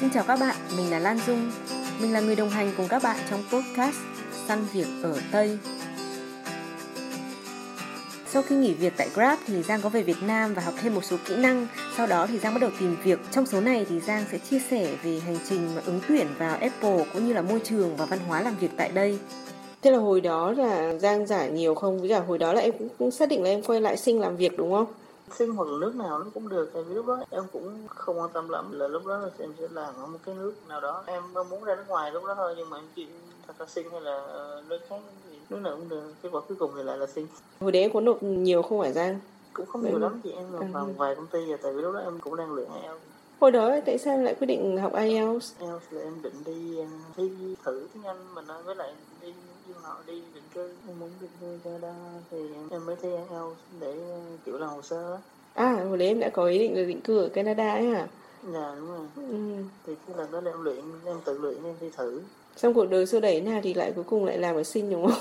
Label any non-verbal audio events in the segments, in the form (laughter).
Xin chào các bạn, mình là Lan Dung. Mình là người đồng hành cùng các bạn trong podcast Săn Việc ở Tây. Sau khi nghỉ việc tại Grab thì Giang có về Việt Nam và học thêm một số kỹ năng. Sau đó thì Giang bắt đầu tìm việc. Trong số này thì Giang sẽ chia sẻ về hành trình mà ứng tuyển vào Apple cũng như là môi trường và văn hóa làm việc tại đây. Thế là hồi đó là Giang giải nhiều không? Với cả hồi đó là em cũng xác định là em quay lại sinh làm việc đúng không? Sinh hoặc là nước nào nó cũng được tại vì lúc đó em cũng không quan tâm lắm. Là lúc đó là em sẽ làm ở một cái nước nào đó. Em muốn ra nước ngoài lúc đó thôi nhưng mà em chỉ thật ra sinh hay là ờ, nước khác thì nước nào cũng được. Kết quả cuối cùng thì lại là sinh. Hồi đấy có nộp nhiều không phải Giang? Cũng không nhiều lắm chị em nộp vào vài công ty tại vì lúc đó em cũng đang luyện IELTS. Hồi đó tại sao em lại quyết định học IELTS? IELTS là em định đi thi thử tiếng Anh mình với lại đi học đi định cư em muốn định cư Canada thì em mới thi IELTS để kiểu làm hồ sơ À hồi đấy em đã có ý định là định cư ở Canada ấy hả? Dạ đúng rồi ừ. Thì cái lần đó là em luyện, em tự luyện em đi thử Xong cuộc đời xưa đẩy nào thì lại cuối cùng lại làm ở sinh đúng không?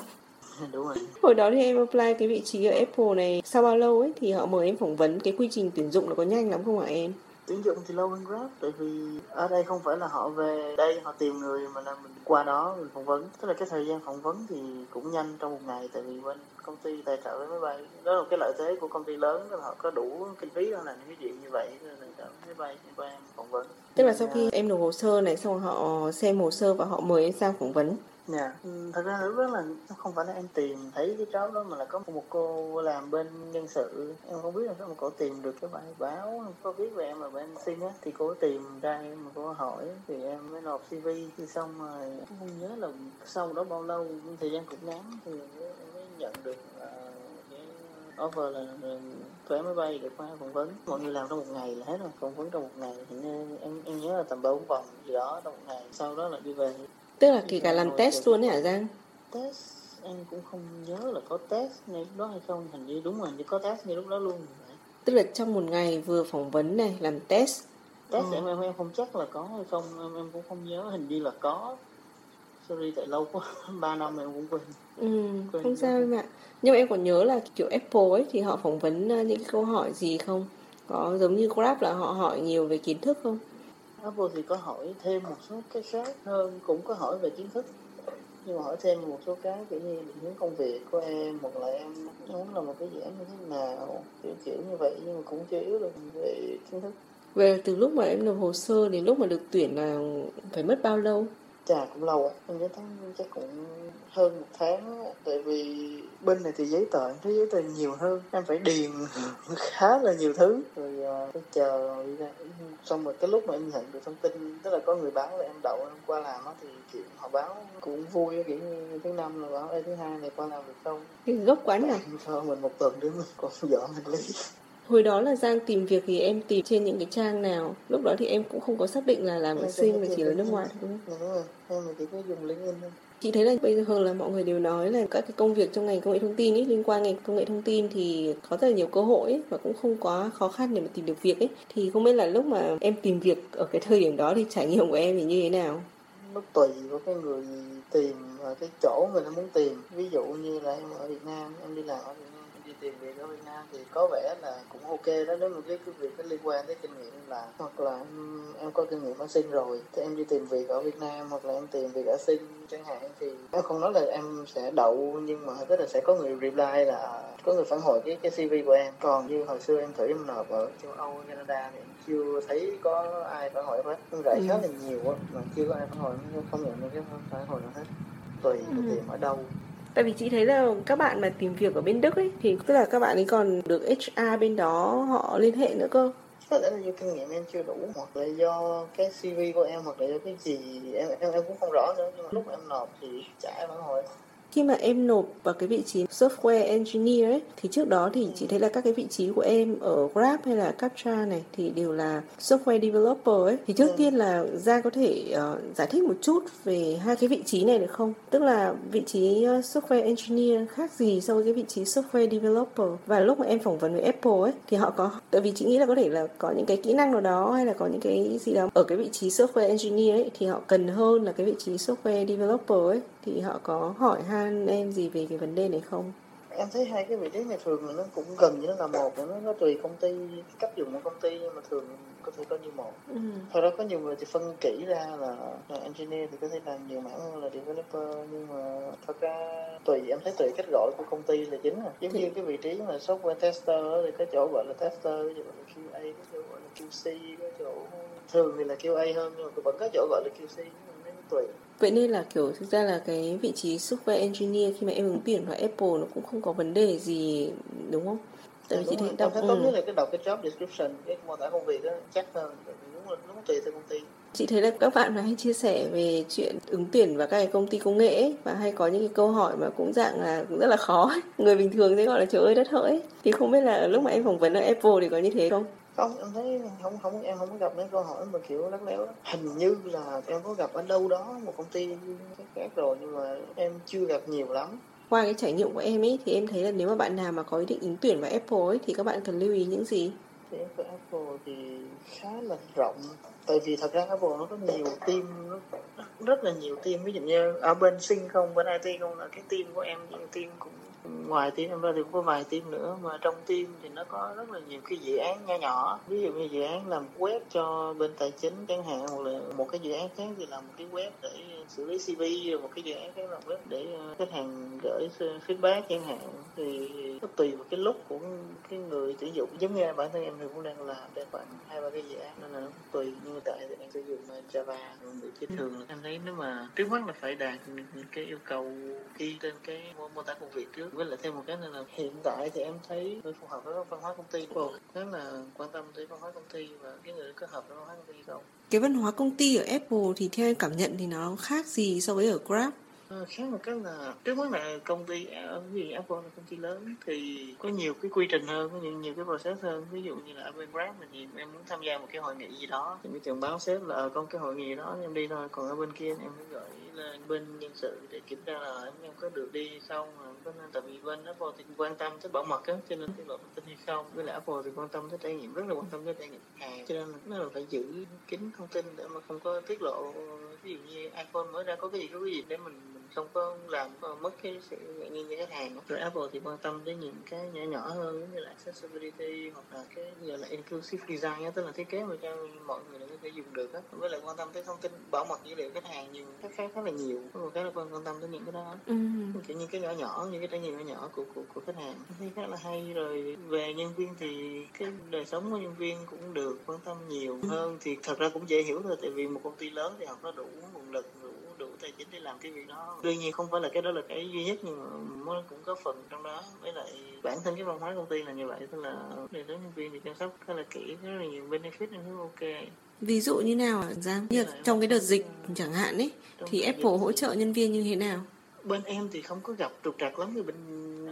(laughs) đúng rồi Hồi đó thì em apply cái vị trí ở Apple này Sau bao lâu ấy thì họ mời em phỏng vấn Cái quy trình tuyển dụng nó có nhanh lắm không hả em? tuyển dụng thì lâu hơn Grab tại vì ở đây không phải là họ về đây họ tìm người mà là mình qua đó mình phỏng vấn. Tức là cái thời gian phỏng vấn thì cũng nhanh trong một ngày tại vì bên công ty tài trợ với máy bay đó là cái lợi thế của công ty lớn là họ có đủ kinh phí để làm những cái chuyện như vậy tài trợ máy bay cho em phỏng vấn. Tức là sau khi em nộp hồ sơ này xong họ xem hồ sơ và họ mời em sang phỏng vấn Dạ, ừ, thật ra lúc đó là không phải là em tìm thấy cái cháu đó mà là có một cô làm bên nhân sự. Em không biết là sao mà cô tìm được cái bài báo có viết về em ở bên xin á thì cô tìm ra em mà cô hỏi thì em mới nộp cv thì xong rồi không nhớ là sau đó bao lâu thời gian cũng ngắn thì em mới nhận được ờ, offer là, là vé máy bay được qua phỏng vấn. Mọi người làm trong một ngày là hết rồi phỏng vấn trong một ngày. Thì em em nhớ là tầm bốn vòng gì đó trong một ngày sau đó là đi về. Tức là kể cả làm test luôn ấy hả Giang? Test em cũng không nhớ là có test ngay lúc đó hay không. Hình như đúng rồi như có test ngay lúc đó luôn tức là trong một ngày vừa phỏng vấn này làm test. Test ừ. em, em em không chắc là có hay không em em cũng không nhớ. Hình như là có. Sorry tại lâu quá (laughs) ba năm em cũng quên. Ừ quên không sao em ạ. Nhưng mà em còn nhớ là kiểu Apple ấy thì họ phỏng vấn ờ, những câu hỏi gì không? Có giống như Grab là họ hỏi nhiều về kiến thức không Apple thì có hỏi thêm một số cái khác hơn cũng có hỏi về kiến thức. Nhưng mà hỏi thêm một số cái, kiểu như định hướng công việc của em, hoặc là em muốn là một cái dự án như thế nào, kiểu kiểu như vậy, nhưng mà cũng chưa yếu được về kiến thức. Về từ lúc mà em nộp hồ sơ đến lúc mà được tuyển là phải mất bao lâu? Chà cũng lâu á em nhớ tháng chắc cũng hơn một tháng tại vì bên này thì giấy tờ thấy giấy tờ nhiều hơn. Em phải điền (laughs) khá là nhiều thứ. Rồi uh, phải chờ xong rồi cái lúc mà em nhận được thông tin tức là có người báo là em đậu em qua làm á thì kiểu họ báo cũng vui kiểu như thứ năm là báo Ê, thứ hai này qua làm được không? Cái gốc quán này cho mình một tuần nữa (laughs) còn dọn hành lý Hồi đó là Giang tìm việc thì em tìm trên những cái trang nào? Lúc đó thì em cũng không có xác định là làm ở sinh mà chỉ là nước ngoài đúng không? Đúng rồi, em chỉ có dùng LinkedIn thôi. Chị thấy là bây giờ là mọi người đều nói là các cái công việc trong ngành công nghệ thông tin ấy, liên quan ngành công nghệ thông tin thì có rất là nhiều cơ hội ấy, và cũng không quá khó khăn để mà tìm được việc ấy. Thì không biết là lúc mà em tìm việc ở cái thời điểm đó thì trải nghiệm của em thì như thế nào? Nó tùy vào cái người tìm và cái chỗ người ta muốn tìm. Ví dụ như là em ở Việt Nam, em đi làm ở Việt đi tìm việc ở Việt Nam thì có vẻ là cũng ok đó. Nếu mà cái, cái việc nó liên quan tới kinh nghiệm là hoặc là em, em có kinh nghiệm ở sinh rồi thì em đi tìm việc ở Việt Nam hoặc là em tìm việc ở sinh chẳng hạn thì em không nói là em sẽ đậu nhưng mà tức là sẽ có người reply là có người phản hồi cái cái CV của em. Còn như hồi xưa em thử em nộp ở châu Âu Canada thì em chưa thấy có ai phản hồi hết. Em rải khá là nhiều á mà chưa có ai phản hồi không nhận được cái phản hồi nào hết. Tùy ừ. tìm ở đâu Tại vì chị thấy là các bạn mà tìm việc ở bên Đức ấy, thì tức là các bạn ấy còn được HR bên đó họ liên hệ nữa cơ. Có lẽ là do kinh nghiệm em chưa đủ, hoặc là do cái CV của em, hoặc là do cái gì, em em em cũng không rõ nữa, nhưng mà lúc em nộp thì trả em phản hồi khi mà em nộp vào cái vị trí software engineer ấy thì trước đó thì chị thấy là các cái vị trí của em ở Grab hay là Captcha này thì đều là software developer ấy. Thì trước ừ. tiên là ra có thể uh, giải thích một chút về hai cái vị trí này được không? Tức là vị trí uh, software engineer khác gì so với cái vị trí software developer? Và lúc mà em phỏng vấn với Apple ấy thì họ có tại vì chị nghĩ là có thể là có những cái kỹ năng nào đó hay là có những cái gì đó ở cái vị trí software engineer ấy thì họ cần hơn là cái vị trí software developer ấy thì họ có hỏi han em gì về cái vấn đề này không? Em thấy hai cái vị trí này thường nó cũng gần như nó là một nó nó tùy công ty cấp dụng của công ty nhưng mà thường có thể coi như một. Ừ. thật ra có nhiều người thì phân kỹ ra là, là engineer thì có thể làm nhiều mảng hơn là developer nhưng mà thật ra tùy em thấy tùy cách gọi của công ty là chính à. Giống như cái vị trí mà software tester thì có chỗ gọi là tester có chỗ gọi là QA có chỗ gọi là QC có chỗ thường thì là QA hơn nhưng mà vẫn có chỗ gọi là QC tùy Vậy nên là kiểu thực ra là cái vị trí software engineer khi mà em ứng tuyển vào Apple nó cũng không có vấn đề gì đúng không? Tại vì chị thấy đọc, tốt nhất là cái đọc cái job description, cái mô tả công việc đó chắc hơn, đúng là đúng tùy theo công ty. Chị thấy là các bạn hay chia sẻ về chuyện ứng tuyển vào các cái công ty công nghệ ấy, và hay có những cái câu hỏi mà cũng dạng là cũng rất là khó ấy. Người bình thường sẽ gọi là trời ơi đất hỡi. Thì không biết là lúc mà em phỏng vấn ở Apple thì có như thế không? Không em thấy không không em không có gặp mấy câu hỏi mà kiểu lắc léo đó. hình như là em có gặp ở đâu đó một công ty khác rồi nhưng mà em chưa gặp nhiều lắm qua cái trải nghiệm của em ấy thì em thấy là nếu mà bạn nào mà có ý định ứng tuyển vào Apple ấy thì các bạn cần lưu ý những gì? Thì Apple thì khá là rộng tại vì thật ra Apple nó có nhiều team nó rất là nhiều team ví dụ như ở bên sinh không bên IT không là cái team của em team cũng ngoài team, em ra thì cũng có vài team nữa, mà trong team thì nó có rất là nhiều cái dự án nhỏ nhỏ. Ví dụ như dự án làm web cho bên tài chính chẳng hạn, hoặc là một cái dự án khác thì làm một cái web để xử lý CV rồi một cái dự án khác làm web để ờ, khách hàng gửi feedback chẳng hạn. Thì nó tùy vào cái lúc của cái người sử dụng. Giống như bản thân em thì cũng đang làm để khoảng hai, ba cái dự án, nên là nó cũng tùy. Nhưng mà tại thì đang sử dụng ờ, Java người chứ thường em thấy nếu mà trước mắt là phải đạt cái yêu cầu ghi trên cái mô tả công việc trước với lại thêm một cái nữa là hiện tại thì em thấy hơi phù hợp với văn hóa công ty. Của khá là quan tâm tới văn hóa công ty và cái người có hợp với văn hóa công ty không? Cái văn hóa công ty ở Apple thì theo em cảm nhận thì nó khác gì so với ở Grab? À, khác một cái là trước mắt là công ty ở vì Apple là công ty lớn thì có nhiều cái quy trình hơn có nhiều, nhiều cái process hơn. Ví dụ như là ở bên Grab thì em muốn tham gia một cái hội nghị gì đó. Thì mới thường báo sếp là ờ, con cái hội nghị đó em đi thôi. Còn ở bên kia em mới lên bên nhân sự để kiểm tra là em, em có được đi không à, có nên tại vì bên Apple thì quan tâm tới bảo mật á cho nên tiết lộ thông tin hay không. Với lại Apple thì quan tâm tới trải nghiệm rất là quan tâm tới trải nghiệm khách hàng cho nên nó là phải giữ kín thông tin để mà không có tiết lộ. Ví dụ như iPhone mới ra có cái gì có cái gì để mình không có làm mất cái sự ngạc nhiên cho khách hàng. Rồi Apple thì quan tâm đến những cái nhỏ nhỏ hơn như là accessibility hoặc là cái gọi là inclusive design đó, tức là thiết kế mà cho mọi người có thể dùng được á. Với lại quan tâm tới thông tin bảo mật dữ liệu khách hàng nhiều khác khác là nhiều có một cái là quan tâm tới những cái đó. Ừ. kiểu như cái nhỏ nhỏ những cái trải nghiệm nhỏ nhỏ của của, của khách hàng. Thấy khá là hay rồi về nhân viên thì cái đời sống của nhân viên cũng được quan tâm nhiều hơn. Thì thật ra cũng dễ hiểu thôi tại vì một công ty lớn thì họ có đủ nguồn lực tài chính để làm cái việc đó. Đương nhiên không phải là cái đó là cái duy nhất nhưng mà nó cũng có phần trong đó. Với lại bản thân cái văn hóa công ty là như vậy tức là để đến nhân viên thì chăm sóc khá là kỹ rất là nhiều benefit nên rất ok. Ví dụ như nào Giang? Như trong cái đợt dịch chẳng hạn ấy thì Apple hỗ trợ nhân viên như thế nào? Bên em thì không có gặp trục trặc lắm với bên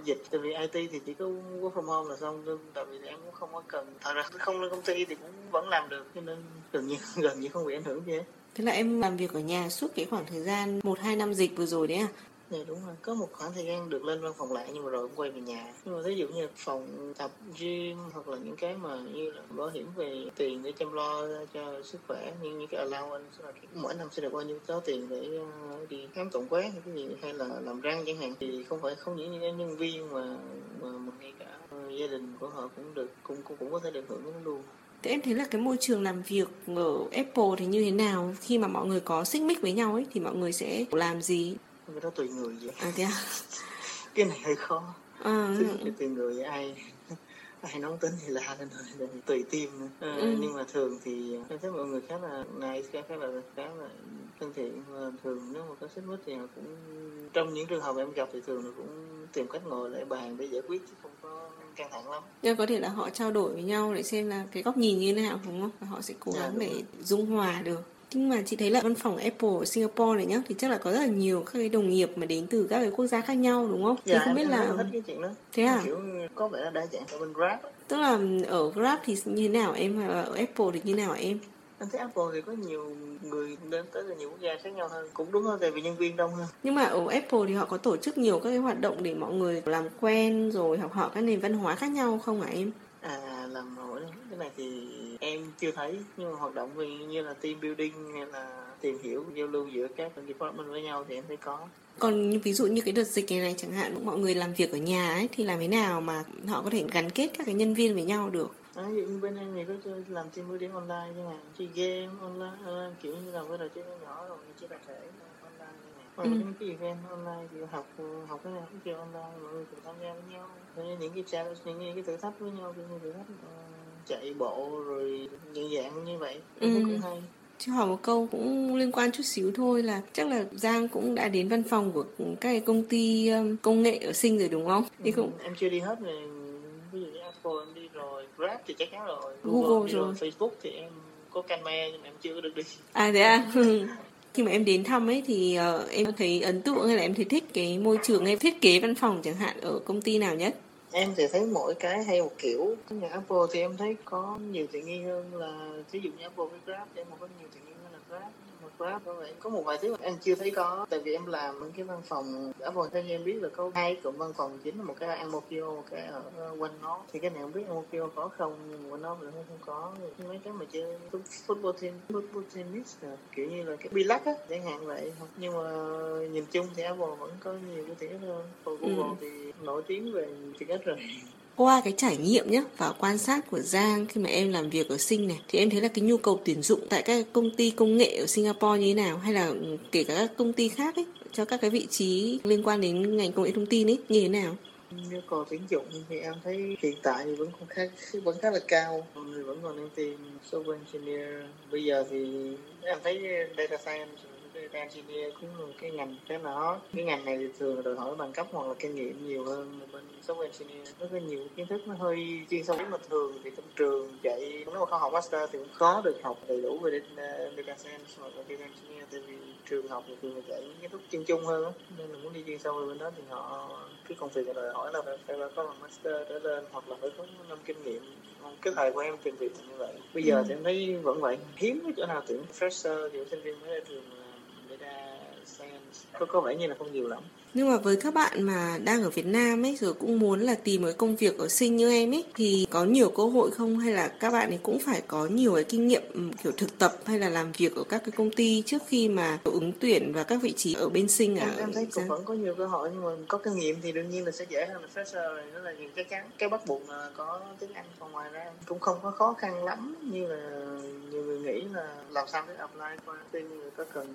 dịch, tại vì IT thì chỉ có work from home là xong tại vì em cũng không có cần, thật ra không lên công ty thì cũng vẫn làm được, cho nên gần như (laughs) gần như không bị ảnh hưởng gì hết Thế là em làm việc ở nhà suốt cái khoảng thời gian 1-2 năm dịch vừa rồi đấy à? Dạ đúng rồi, có một khoảng thời gian được lên văn phòng lại nhưng mà rồi cũng quay về nhà. Nhưng mà ví dụ như phòng tập gym hoặc là những cái mà như là bảo hiểm về tiền để chăm lo cho sức khỏe như những cái allowance là mỗi năm sẽ được bao nhiêu số tiền để ờ, đi khám tổng quát hay cái gì hay là làm răng chẳng hạn thì không phải không những những nhân viên mà mà, mà ngay cả ờ, gia đình của họ cũng được cũng cũng, cũng có thể được hưởng luôn. Thế em thấy là cái môi trường làm việc ở Apple thì như thế nào khi mà mọi người có xích mích với nhau ấy thì mọi người sẽ làm gì? Cái đó tùy người vậy. À thế à? cái này hơi khó. À. Tùy người ai ai nóng tính thì la lên thôi tùy tim à, ừ. nhưng mà thường thì em thấy mọi người khá là nice khá là khá là thân thiện và thường nếu mà có xích mích thì họ cũng trong những trường hợp em gặp thì thường là cũng tìm cách ngồi lại bàn để giải quyết chứ không có căng thẳng lắm nhưng có thể là họ trao đổi với nhau để xem là cái góc nhìn như thế nào đúng không và họ sẽ cố dạ, gắng dạ, để dung hòa được nhưng mà chị thấy là văn phòng Apple ở Singapore này nhá thì chắc là có rất là nhiều các cái đồng nghiệp mà đến từ các cái quốc gia khác nhau đúng không? Dạ, thì không biết là thích cái chuyện đó. Thế à? Kiểu có vẻ đa dạng ở bên Grab. Tức là ở Grab thì như thế nào em và ở Apple thì như thế nào em? anh thấy Apple thì có nhiều người đến tới từ nhiều quốc gia khác nhau hơn cũng đúng hơn tại vì nhân viên đông hơn nhưng mà ở Apple thì họ có tổ chức nhiều các cái hoạt động để mọi người làm quen rồi học hỏi các nền văn hóa khác nhau không hả em làm mỗi cái này thì em chưa thấy nhưng mà hoạt động vì như là team building hay là tìm hiểu giao lưu giữa các department với nhau thì em thấy có. Còn ví dụ như cái đợt dịch này này chẳng hạn mọi người làm việc ở nhà ấy thì làm thế nào mà họ có thể gắn kết các cái nhân viên với nhau được? À, ví dụ như bên em thì có làm team building online chẳng hạn chơi game online, online kiểu như là với trò chơi nhỏ rồi chơi tập thể online hoặc ừ. những cái event online thì học học cái nào cũng chơi online mọi người cùng tham gia với nhau Nên những cái challenge những cái thử thách với nhau như thử thách uh, chạy bộ rồi những dạng như vậy ừ. cũng hay cho hỏi một câu cũng liên quan chút xíu thôi là chắc là Giang cũng đã đến văn phòng của các cái công ty công nghệ ở Sinh rồi đúng không? Thì cũng ừ, em chưa đi hết rồi ví dụ như Apple em đi rồi, Grab thì chắc chắn rồi, Google, Google rồi. rồi, Facebook thì em có camera nhưng mà em chưa được đi. À thế à? (laughs) khi mà em đến thăm ấy thì uh, em thấy ấn tượng hay là em thấy thích cái môi trường hay thiết kế văn phòng chẳng hạn ở công ty nào nhất? em thì thấy mỗi cái hay một kiểu nhà Apple thì em thấy có nhiều tiện nghi hơn là ví dụ như Apple với Grab thì em có nhiều tiện nghi hơn là Grab Grab bởi vậy có một vài thứ mà em chưa thấy có. Tại vì em làm ở cái văn phòng Apple theo như em biết là có hai cụm văn phòng chính là một cái ở một cái ở quanh nó. Thì cái này không biết Mokio có không nhưng mà nó thì không có. Mấy cái mà chơi football team football tennis kiểu như là cái bilac á chẳng hạn vậy. Nhưng mà nhìn chung thì Apple vẫn có nhiều cái tiện hơn. Còn Google ừ. thì nổi tiếng về tiện ích rồi qua cái trải nghiệm nhé và quan sát của Giang khi mà em làm việc ở sinh này, thì em thấy là cái nhu cầu tuyển dụng tại các công ty công nghệ ở Singapore như thế nào, hay là ừ, kể cả các công ty khác ấy, cho các cái vị trí liên quan đến ngành công nghệ thông tin ấy, như thế nào? nhu cầu tuyển dụng thì em thấy hiện tại thì vẫn còn khá, vẫn khá là cao mọi người vẫn còn đang tìm software engineer bây giờ thì em thấy data science data engineer cũng là cái ngành cái nó cái ngành này thì thường đòi hỏi bằng cấp hoặc là kinh nghiệm nhiều hơn. Bên software engineer nó có nhiều kiến thức nó hơi chuyên sâu mà thường thì trong trường dạy nếu mà không học master thì cũng khó được học đầy đủ về data science hoặc là data engineer tại vì trường học thì thường dạy những kiến thức chuyên chung hơn nên là muốn đi chuyên sâu về bên đó thì họ cái công việc đòi hỏi là phải, phải có bằng master trở lên hoặc là phải có năm kinh nghiệm. Cái thời của em tìm việc như vậy. Bây giờ ừ. thì em thấy vẫn vậy. Hiếm cái chỗ nào tuyển fresher kiểu sinh viên mới ra trường có có vẻ như là không nhiều lắm. Nhưng mà với các bạn mà đang ở Việt Nam ấy rồi cũng muốn là tìm một công việc ở sinh như em ấy thì có nhiều cơ hội không? Hay là các bạn ấy cũng phải có nhiều cái kinh nghiệm ừ, kiểu thực tập hay là làm việc ở các cái công ty trước khi mà ứng tuyển vào các vị trí ở bên sinh em, em thấy cũng vẫn có nhiều cơ hội nhưng mà có kinh nghiệm thì đương nhiên là sẽ dễ hơn là fresher rồi đó là những cái chắn cái bắt buộc là có tiếng Anh. Còn ngoài ra cũng không có khó khăn lắm như là nhiều người nghĩ là làm sao để apply qua người có cần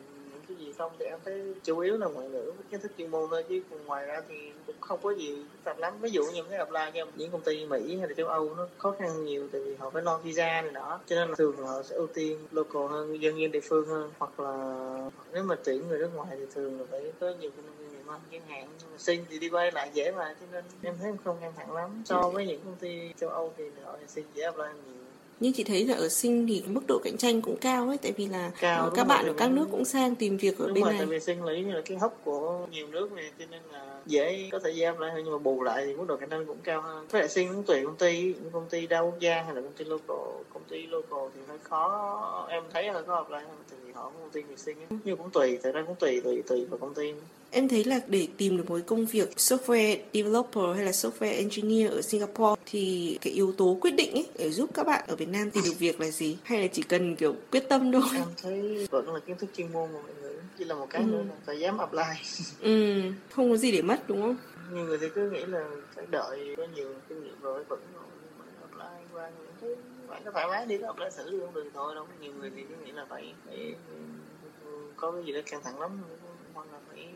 cái gì không thì em thấy chủ yếu là ngoại ngữ với kiến thức chuyên môn thôi, chứ còn ngoài ra thì cũng không có gì phức tạp lắm. Ví dụ như cái apply cho những công ty mỹ hay là châu âu nó khó khăn nhiều tại vì họ phải lo visa này đó cho nên là thường họ sẽ ưu tiên local hơn, dân dân địa phương hơn, hoặc là nếu mà tuyển người nước ngoài thì thường là phải có nhiều kinh nghiệm hơn, chẳng hạn xin thì đi quay lại dễ mà, cho nên em thấy không căng thẳng lắm. So với những công ty châu âu thì họ xin dễ apply nhiều nhưng chị thấy là ở sinh thì mức độ cạnh tranh cũng cao ấy tại vì là cao, các bạn ở các nước cũng sang tìm việc ở đúng bên rồi, này. tại vì sinh lý là cái hốc của nhiều nước này cho nên là dễ có thể giam lại hơn nhưng mà bù lại thì mức độ cạnh tranh cũng cao hơn. Với lại sinh cũng tùy công ty những công ty đa quốc gia hay là công ty local công ty local thì hơi khó. Em thấy hơi khó hợp lại hơn tại vì họ công ty người sinh ấy. nhưng cũng tùy thật ra cũng tùy tùy tùy vào công ty Em thấy là để tìm được một công việc software developer hay là software engineer ở Singapore thì cái yếu tố quyết định ấy để giúp các bạn ở Việt Nam tìm được việc là gì? Hay là chỉ cần kiểu quyết tâm thôi? Em thấy vẫn là kiến thức chuyên môn của mọi người chỉ là một cái ừ. nữa là phải dám apply. ừ, không có gì để mất đúng không? Nhiều người thì cứ nghĩ là phải đợi có nhiều kinh nghiệm rồi vẫn apply qua những cái bạn có thoải mái đi có apply xử luôn được thôi đâu nhiều người thì cứ nghĩ là phải, phải có cái gì đó căng thẳng lắm hoặc là phải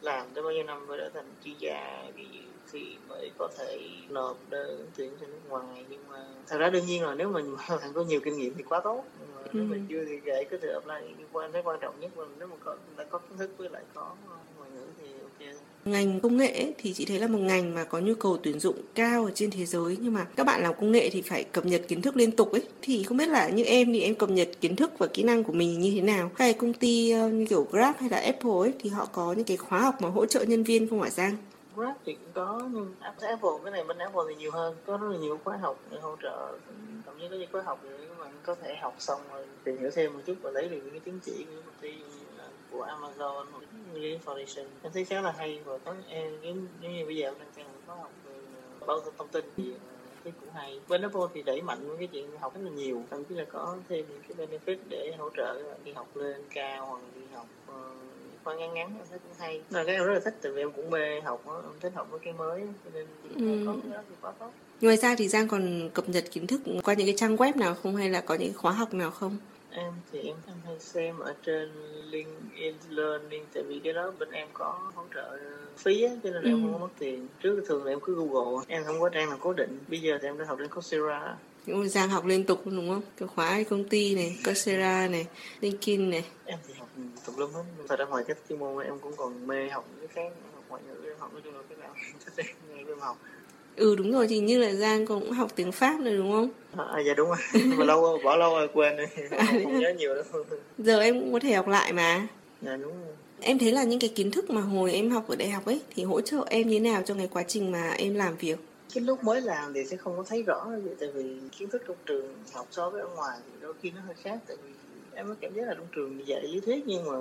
làm tới bao nhiêu năm mới trở thành chuyên gia thì thì mới có thể nộp đơn tuyển ra nước ngoài. Nhưng mà thật ra đương nhiên là nếu mình (laughs) bạn có nhiều kinh nghiệm thì quá tốt. Nhưng mà nếu ừ. mình chưa thì dễ có thể apply. Quan thấy quan trọng nhất là nếu mà có đã có kiến thức với lại có ngoại ngữ thì ok ngành công nghệ thì chị thấy là một ngành mà có nhu cầu tuyển dụng cao ở trên thế giới. Nhưng mà các bạn làm công nghệ thì phải cập nhật kiến thức liên tục ấy. Thì không biết là như em thì em cập nhật kiến thức và kỹ năng của mình như thế nào? Hay công ty ờ, như kiểu Grab hay là Apple ấy, thì họ có những cái khóa học mà hỗ trợ nhân viên không hả Giang? Grab thì cũng có nhưng Apple cái này bên Apple thì nhiều hơn có rất là nhiều khóa học để hỗ trợ thậm chí có những khóa học để bạn có thể học xong rồi tìm hiểu thêm một chút và lấy được những cái chứng chỉ của công ty à, của Amazon hoặc như Foundation. Em thấy khá là hay và có em giống như bây giờ em đang cần khóa học về à, bao thông tin thì à, thấy cũng hay. Bên Apple thì đẩy mạnh cái chuyện học rất là nhiều thậm chí là có thêm những cái benefit để hỗ trợ các bạn đi học lên cao hoặc đi học uh, khoa ngắn ngắn em thấy cũng hay là cái em rất là thích tại vì em cũng mê học đó. em thích học mấy cái mới cho nên ừ. có cái đó thì quá tốt ngoài ra thì Giang còn cập nhật kiến thức qua những cái trang web nào không hay là có những khóa học nào không em thì em, em hay xem ở trên LinkedIn Learning tại vì cái đó bên em có hỗ trợ phí á, cho nên ừ. em không có mất tiền trước thường là em cứ Google em không có trang nào cố định bây giờ thì em đã học trên Coursera Giang học liên tục đúng không? Cái khóa công ty này, Coursera này, LinkedIn này. Em thì học tùm lum hết. Thật ra ngoài cái chuyên môn em cũng còn mê học những cái khác, học ngoại ngữ, em học nói chung là cái nào thích em học. Ừ đúng rồi thì như là giang cũng học tiếng pháp rồi đúng không? À dạ đúng rồi. (laughs) Mà lâu bỏ lâu rồi quên rồi à, (laughs) không nhớ nhiều đâu. Giờ em cũng có thể học lại mà. Dạ đúng rồi. Em thấy là những cái kiến thức mà hồi em học ở đại học ấy thì hỗ trợ em như thế nào trong cái quá trình mà em làm việc cái lúc mới làm thì sẽ không có thấy rõ vậy tại vì kiến thức trong trường học so với ở ngoài thì đôi khi nó hơi khác tại vì em có cảm giác là trong trường dạy lý thuyết nhưng mà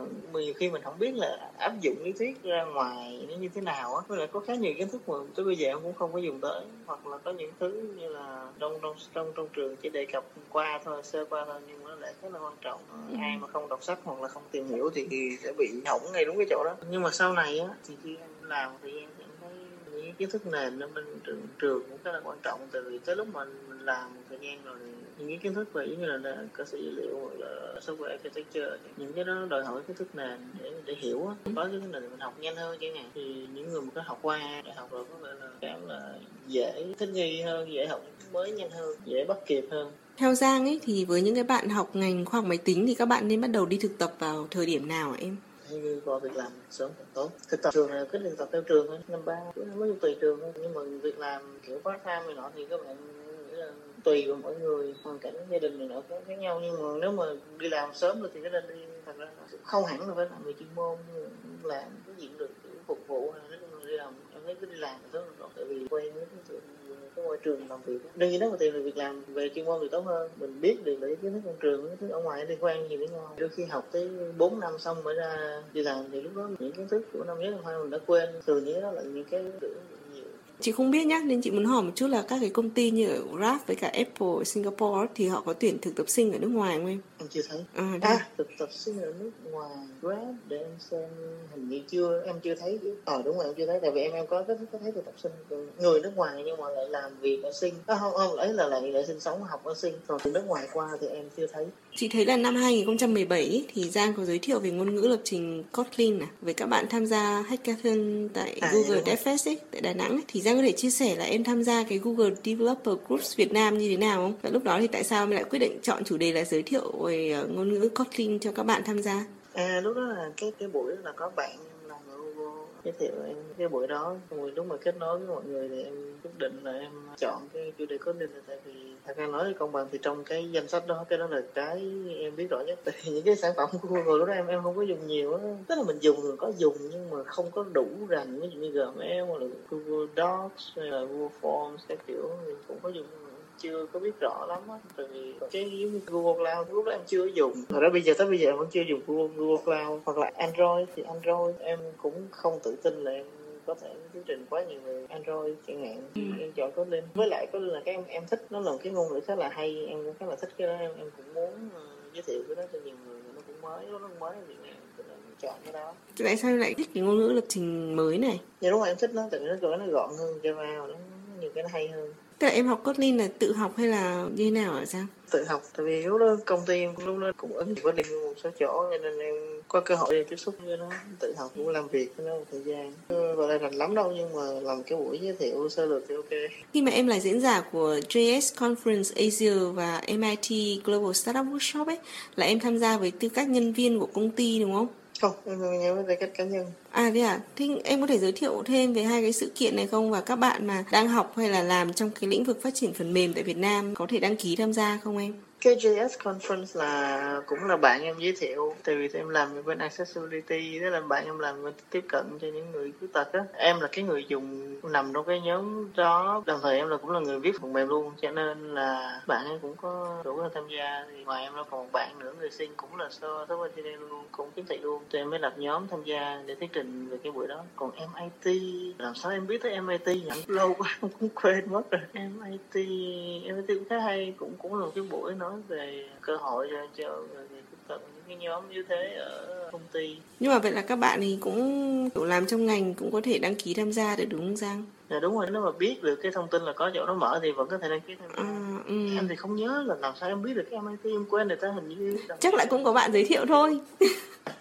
nhiều khi mình không biết là áp dụng lý thuyết ra ngoài nó như thế nào á. Với lại có khá nhiều kiến thức mà tới bây giờ em cũng không có dùng tới hoặc là có những thứ như là trong trong trong trong trường chỉ đề cập qua thôi sơ qua thôi nhưng mà nó lại rất là quan trọng. Ừ. ai mà không đọc sách hoặc là không tìm hiểu thì, thì sẽ bị hỏng ngay đúng cái chỗ đó. Nhưng mà sau này á thì khi em làm thì em những kiến thức nền ở bên trường trường cũng rất là quan trọng. Từ tới lúc mình mình làm một thời gian rồi những cái kiến thức về giống như là, là cơ sở dữ liệu hoặc là software architecture những cái đó đòi hỏi kiến thức nền để để hiểu á. Có kiến thức nền thì mình học nhanh hơn chẳng hạn. Thì những người mà có học qua đại học rồi có vẻ là cảm là dễ thích nghi hơn dễ học mới nhanh hơn dễ bắt kịp hơn. Theo Giang ấy thì với những cái bạn học ngành khoa học máy tính thì các bạn nên bắt đầu đi thực tập vào thời điểm nào ạ em? Hay như gọi việc làm sớm càng tốt. Thực tập trường này cái thực tập theo trường ấy. năm ba mới tùy trường thôi. Nhưng mà việc làm kiểu part time này nọ thì các bạn nghĩ là tùy vào mỗi người. Hoàn cảnh gia đình này nọ khác, khác nhau. Nhưng mà nếu mà đi làm sớm rồi thì cái nên đi thật ra không hẳn là phải làm về chuyên môn. Làm cái gì được phục vụ. Hay là đi làm em thấy cứ đi làm là tốt tại vì quen với cái chuyện cái môi trường làm việc. Đương nhiên đó là tìm được việc làm về chuyên môn thì tốt hơn. Mình biết được để kiến thức trong trường kiến thức ở ngoài liên quan gì với nhau. Đôi khi học tới 4 năm xong mới ra đi làm thì lúc đó những kiến thức của năm nhất, năm hai mình đã quên. Thường những đó là những cái Chị không biết nhá, nên chị muốn hỏi một chút là các cái công ty như ở Grab với cả Apple Singapore thì họ có tuyển thực tập sinh ở nước ngoài không em? Em chưa thấy. À, à thực tập sinh ở nước ngoài Grab để em xem hình như chưa em chưa thấy Ờ đúng rồi em chưa thấy tại vì em em có có, có thấy thực tập sinh người nước ngoài nhưng mà lại làm việc ở sinh. À, không không ấy là lại lại sinh sống học ở sinh. Còn từ nước ngoài qua thì em chưa thấy. Chị thấy là năm 2017 thì Giang có giới thiệu về ngôn ngữ lập trình Kotlin à, với các bạn tham gia hackathon tại à, Google DevFest ấy, tại Đà Nẵng ấy. Thì Giang có thể chia sẻ là em tham gia cái Google Developer Groups Việt Nam như thế nào không? Và lúc đó thì tại sao em lại quyết định chọn chủ đề là giới thiệu về ờ, ngôn ngữ Kotlin cho các bạn tham gia? À lúc đó là cái cái buổi là có bạn giới thiệu em cái buổi đó. Rồi lúc mà kết nối với mọi người thì em quyết định là em chọn cái chủ đề Kotlin là tại vì thật ra nói công bằng thì trong cái danh sách đó, cái đó là cái em biết rõ nhất. (laughs) Tại những cái sản phẩm của Google lúc đó em em không có dùng nhiều á. Tức là mình dùng có dùng nhưng mà không có đủ rành. Ví dụ như Gmail hoặc là Google Docs hay là Google Forms các kiểu mình cũng có dùng chưa có biết rõ lắm á. Tại vì cái Google Cloud lúc đó em chưa dùng. Thật ra bây giờ tới bây giờ em vẫn chưa dùng Google, Google Cloud hoặc là Android. Thì Android em cũng không tự tin là em có thể thuyết trình quá nhiều về Android chẳng hạn. Ừ. em chọn có Kotlin. Với lại có là cái em em thích nó là một cái ngôn ngữ khá là hay. Em cũng khá là thích cái đó. Em em cũng muốn uh, giới thiệu cái đó cho nhiều người nó cũng mới. Nó cũng mới ở Việt Nam cho nên chọn cái đó. Tại sao lại thích cái ngôn ngữ lập trình mới này? Dạ đúng rồi em thích nó. Tại vì nó nó gọn hơn Java nó nhiều cái nó hay hơn Tức là em học Kotlin là tự học hay là như thế nào hả Giang? Tự học, tại vì lúc đó công ty em lúc đó cũng ứng Kotlin một số chỗ cho nên em có cơ hội để tiếp xúc với nó tự học cũng làm việc với nó một thời gian và đây rành lắm đâu nhưng mà làm cái buổi giới thiệu sơ lược thì ok khi mà em là diễn giả của JS Conference Asia và MIT Global Startup Workshop ấy là em tham gia với tư cách nhân viên của công ty đúng không? Không, em nhớ về cách cá nhân. À thế à? Thế em có thể giới thiệu thêm về hai cái sự kiện này không và các bạn mà đang học hay là làm trong cái lĩnh vực phát triển phần mềm tại Việt Nam có thể đăng ký tham gia không em? Cái JS Conference là cũng là bạn em giới thiệu. Tại vì em làm bên accessibility đó là bạn em làm bên tiếp cận cho những người khuyết tật á. Em là cái người dùng, nằm trong cái nhóm đó. Đồng thời em là cũng là người viết phần mềm luôn, cho nên là bạn em cũng có đủ là tham gia. Thì ngoài em nó còn một bạn nữa, người sinh cũng là software đây luôn, cũng kiếm thị luôn. Thì em mới lập nhóm tham gia để thuyết trình về cái buổi đó. Còn MIT làm sao em biết tới MIT nhỉ? Lâu quá, em cũng quên mất rồi. MIT MIT cũng khá hay, cũng cũng là một cái buổi nói về cơ hội cho cho người khuyết tật những cái nhóm như thế ở công ty nhưng mà vậy là các bạn thì cũng làm trong ngành cũng có thể đăng ký tham gia được, đúng không Giang? Dạ đúng rồi, nếu mà biết được cái thông tin là có chỗ nó mở thì vẫn có thể đăng ký tham gia. À, ừ. Em thì không nhớ là làm sao em biết được cái MIT em quên người ta hình như chắc lại cũng có bạn giới thiệu thôi. (laughs)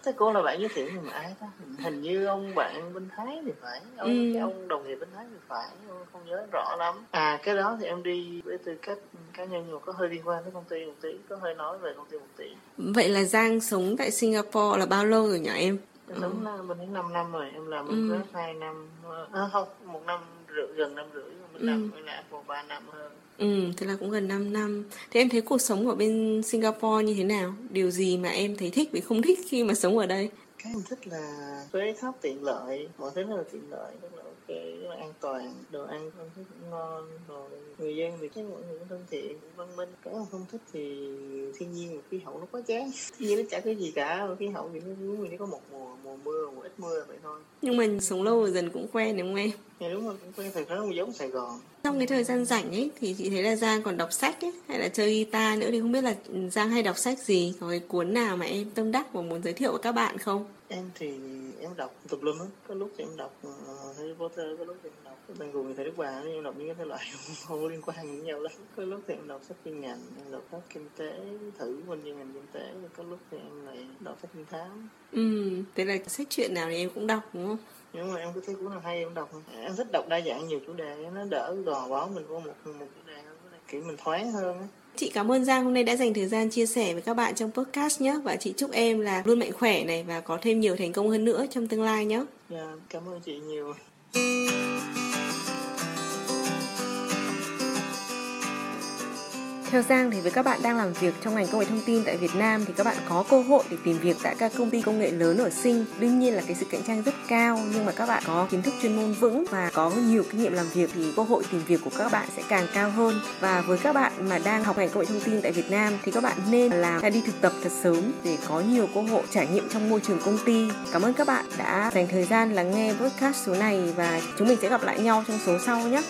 Thế cô là bạn giới thiệu nhưng mà ai ta? Hình như ông bạn bên Thái thì phải, ông ừ. cái ông đồng nghiệp bên Thái thì phải, không nhớ rõ lắm. À cái đó thì em đi với tư cách cá nhân nhưng có hơi liên quan tới công ty một tí, có hơi nói về công ty một tí. Vậy là Giang sống tại Singapore là bao lâu rồi nhỉ em? Sống ừ. bên đến 5 năm rồi, em làm ừ. Grab 2 năm, à, không, một năm rưỡi gần năm rưỡi mình ừ. làm là Apple 3 năm hơn Ừ, thế là cũng gần 5 năm. Thế em thấy cuộc sống ở bên Singapore như thế nào? Điều gì mà em thấy thích và không thích khi mà sống ở đây? Cái em thích là thuế thấp tiện lợi, mọi thứ rất là tiện lợi, rất là là an toàn, đồ ăn không thấy cũng ngon, rồi người dân thì thấy mọi người cũng thân thiện, cũng văn minh. Cái mà không thích thì thiên nhiên và khí hậu nó quá chán. Thiên nhiên nó chả cái gì cả, khí hậu thì nó chỉ có một mùa, mùa mưa, mùa ít mưa vậy thôi. Nhưng mà sống lâu rồi dần cũng quen đúng không em? Dạ đúng rồi, cũng quen thời khá giống Sài Gòn. Trong cái thời gian rảnh ấy thì chị thấy là Giang còn đọc sách ấy hay là chơi guitar nữa thì không biết là Giang hay đọc sách gì, có cái cuốn nào mà em tâm đắc và muốn giới thiệu với các bạn không? Em thì em đọc tục lum á, có lúc thì em đọc uh, Harry Potter, có lúc thì em đọc Ban Gù Thầy Đức Bà, em đọc những cái thể loại không liên quan với nhau lắm. Có lúc thì em đọc sách chuyên ngành, em đọc sách kinh tế, thử bên chuyên ngành kinh tế, có lúc thì em lại đọc sách trinh thám. Ừ, thế là sách truyện nào thì em cũng đọc đúng không? Nhưng mà em cứ thấy cuốn nào hay em đọc em thích đọc đa dạng nhiều chủ đề nó đỡ gò bó mình vô một một chủ đề kiểu mình thoáng hơn Chị cảm ơn Giang hôm nay đã dành thời gian chia sẻ với các bạn trong podcast nhé và chị chúc em là luôn mạnh khỏe này và có thêm nhiều thành công hơn nữa trong tương lai nhé. Dạ, cảm ơn chị nhiều. Theo Giang thì với các bạn đang làm việc trong ngành công nghệ thông tin tại Việt Nam thì các bạn có cơ hội để tìm việc tại các công ty công nghệ lớn ở Sinh. Đương nhiên là cái sự cạnh tranh rất cao, nhưng mà các bạn có kiến thức chuyên môn vững và có nhiều kinh nghiệm làm việc thì cơ hội tìm việc của các bạn sẽ càng cao hơn. Và với các bạn mà đang học ngành công nghệ thông tin tại Việt Nam thì các bạn nên làm hay đi thực tập thật sớm để có nhiều cơ hội trải nghiệm trong môi trường công ty. Cảm ơn các bạn đã dành thời gian lắng nghe podcast số này và chúng mình sẽ gặp lại nhau trong số sau nhé.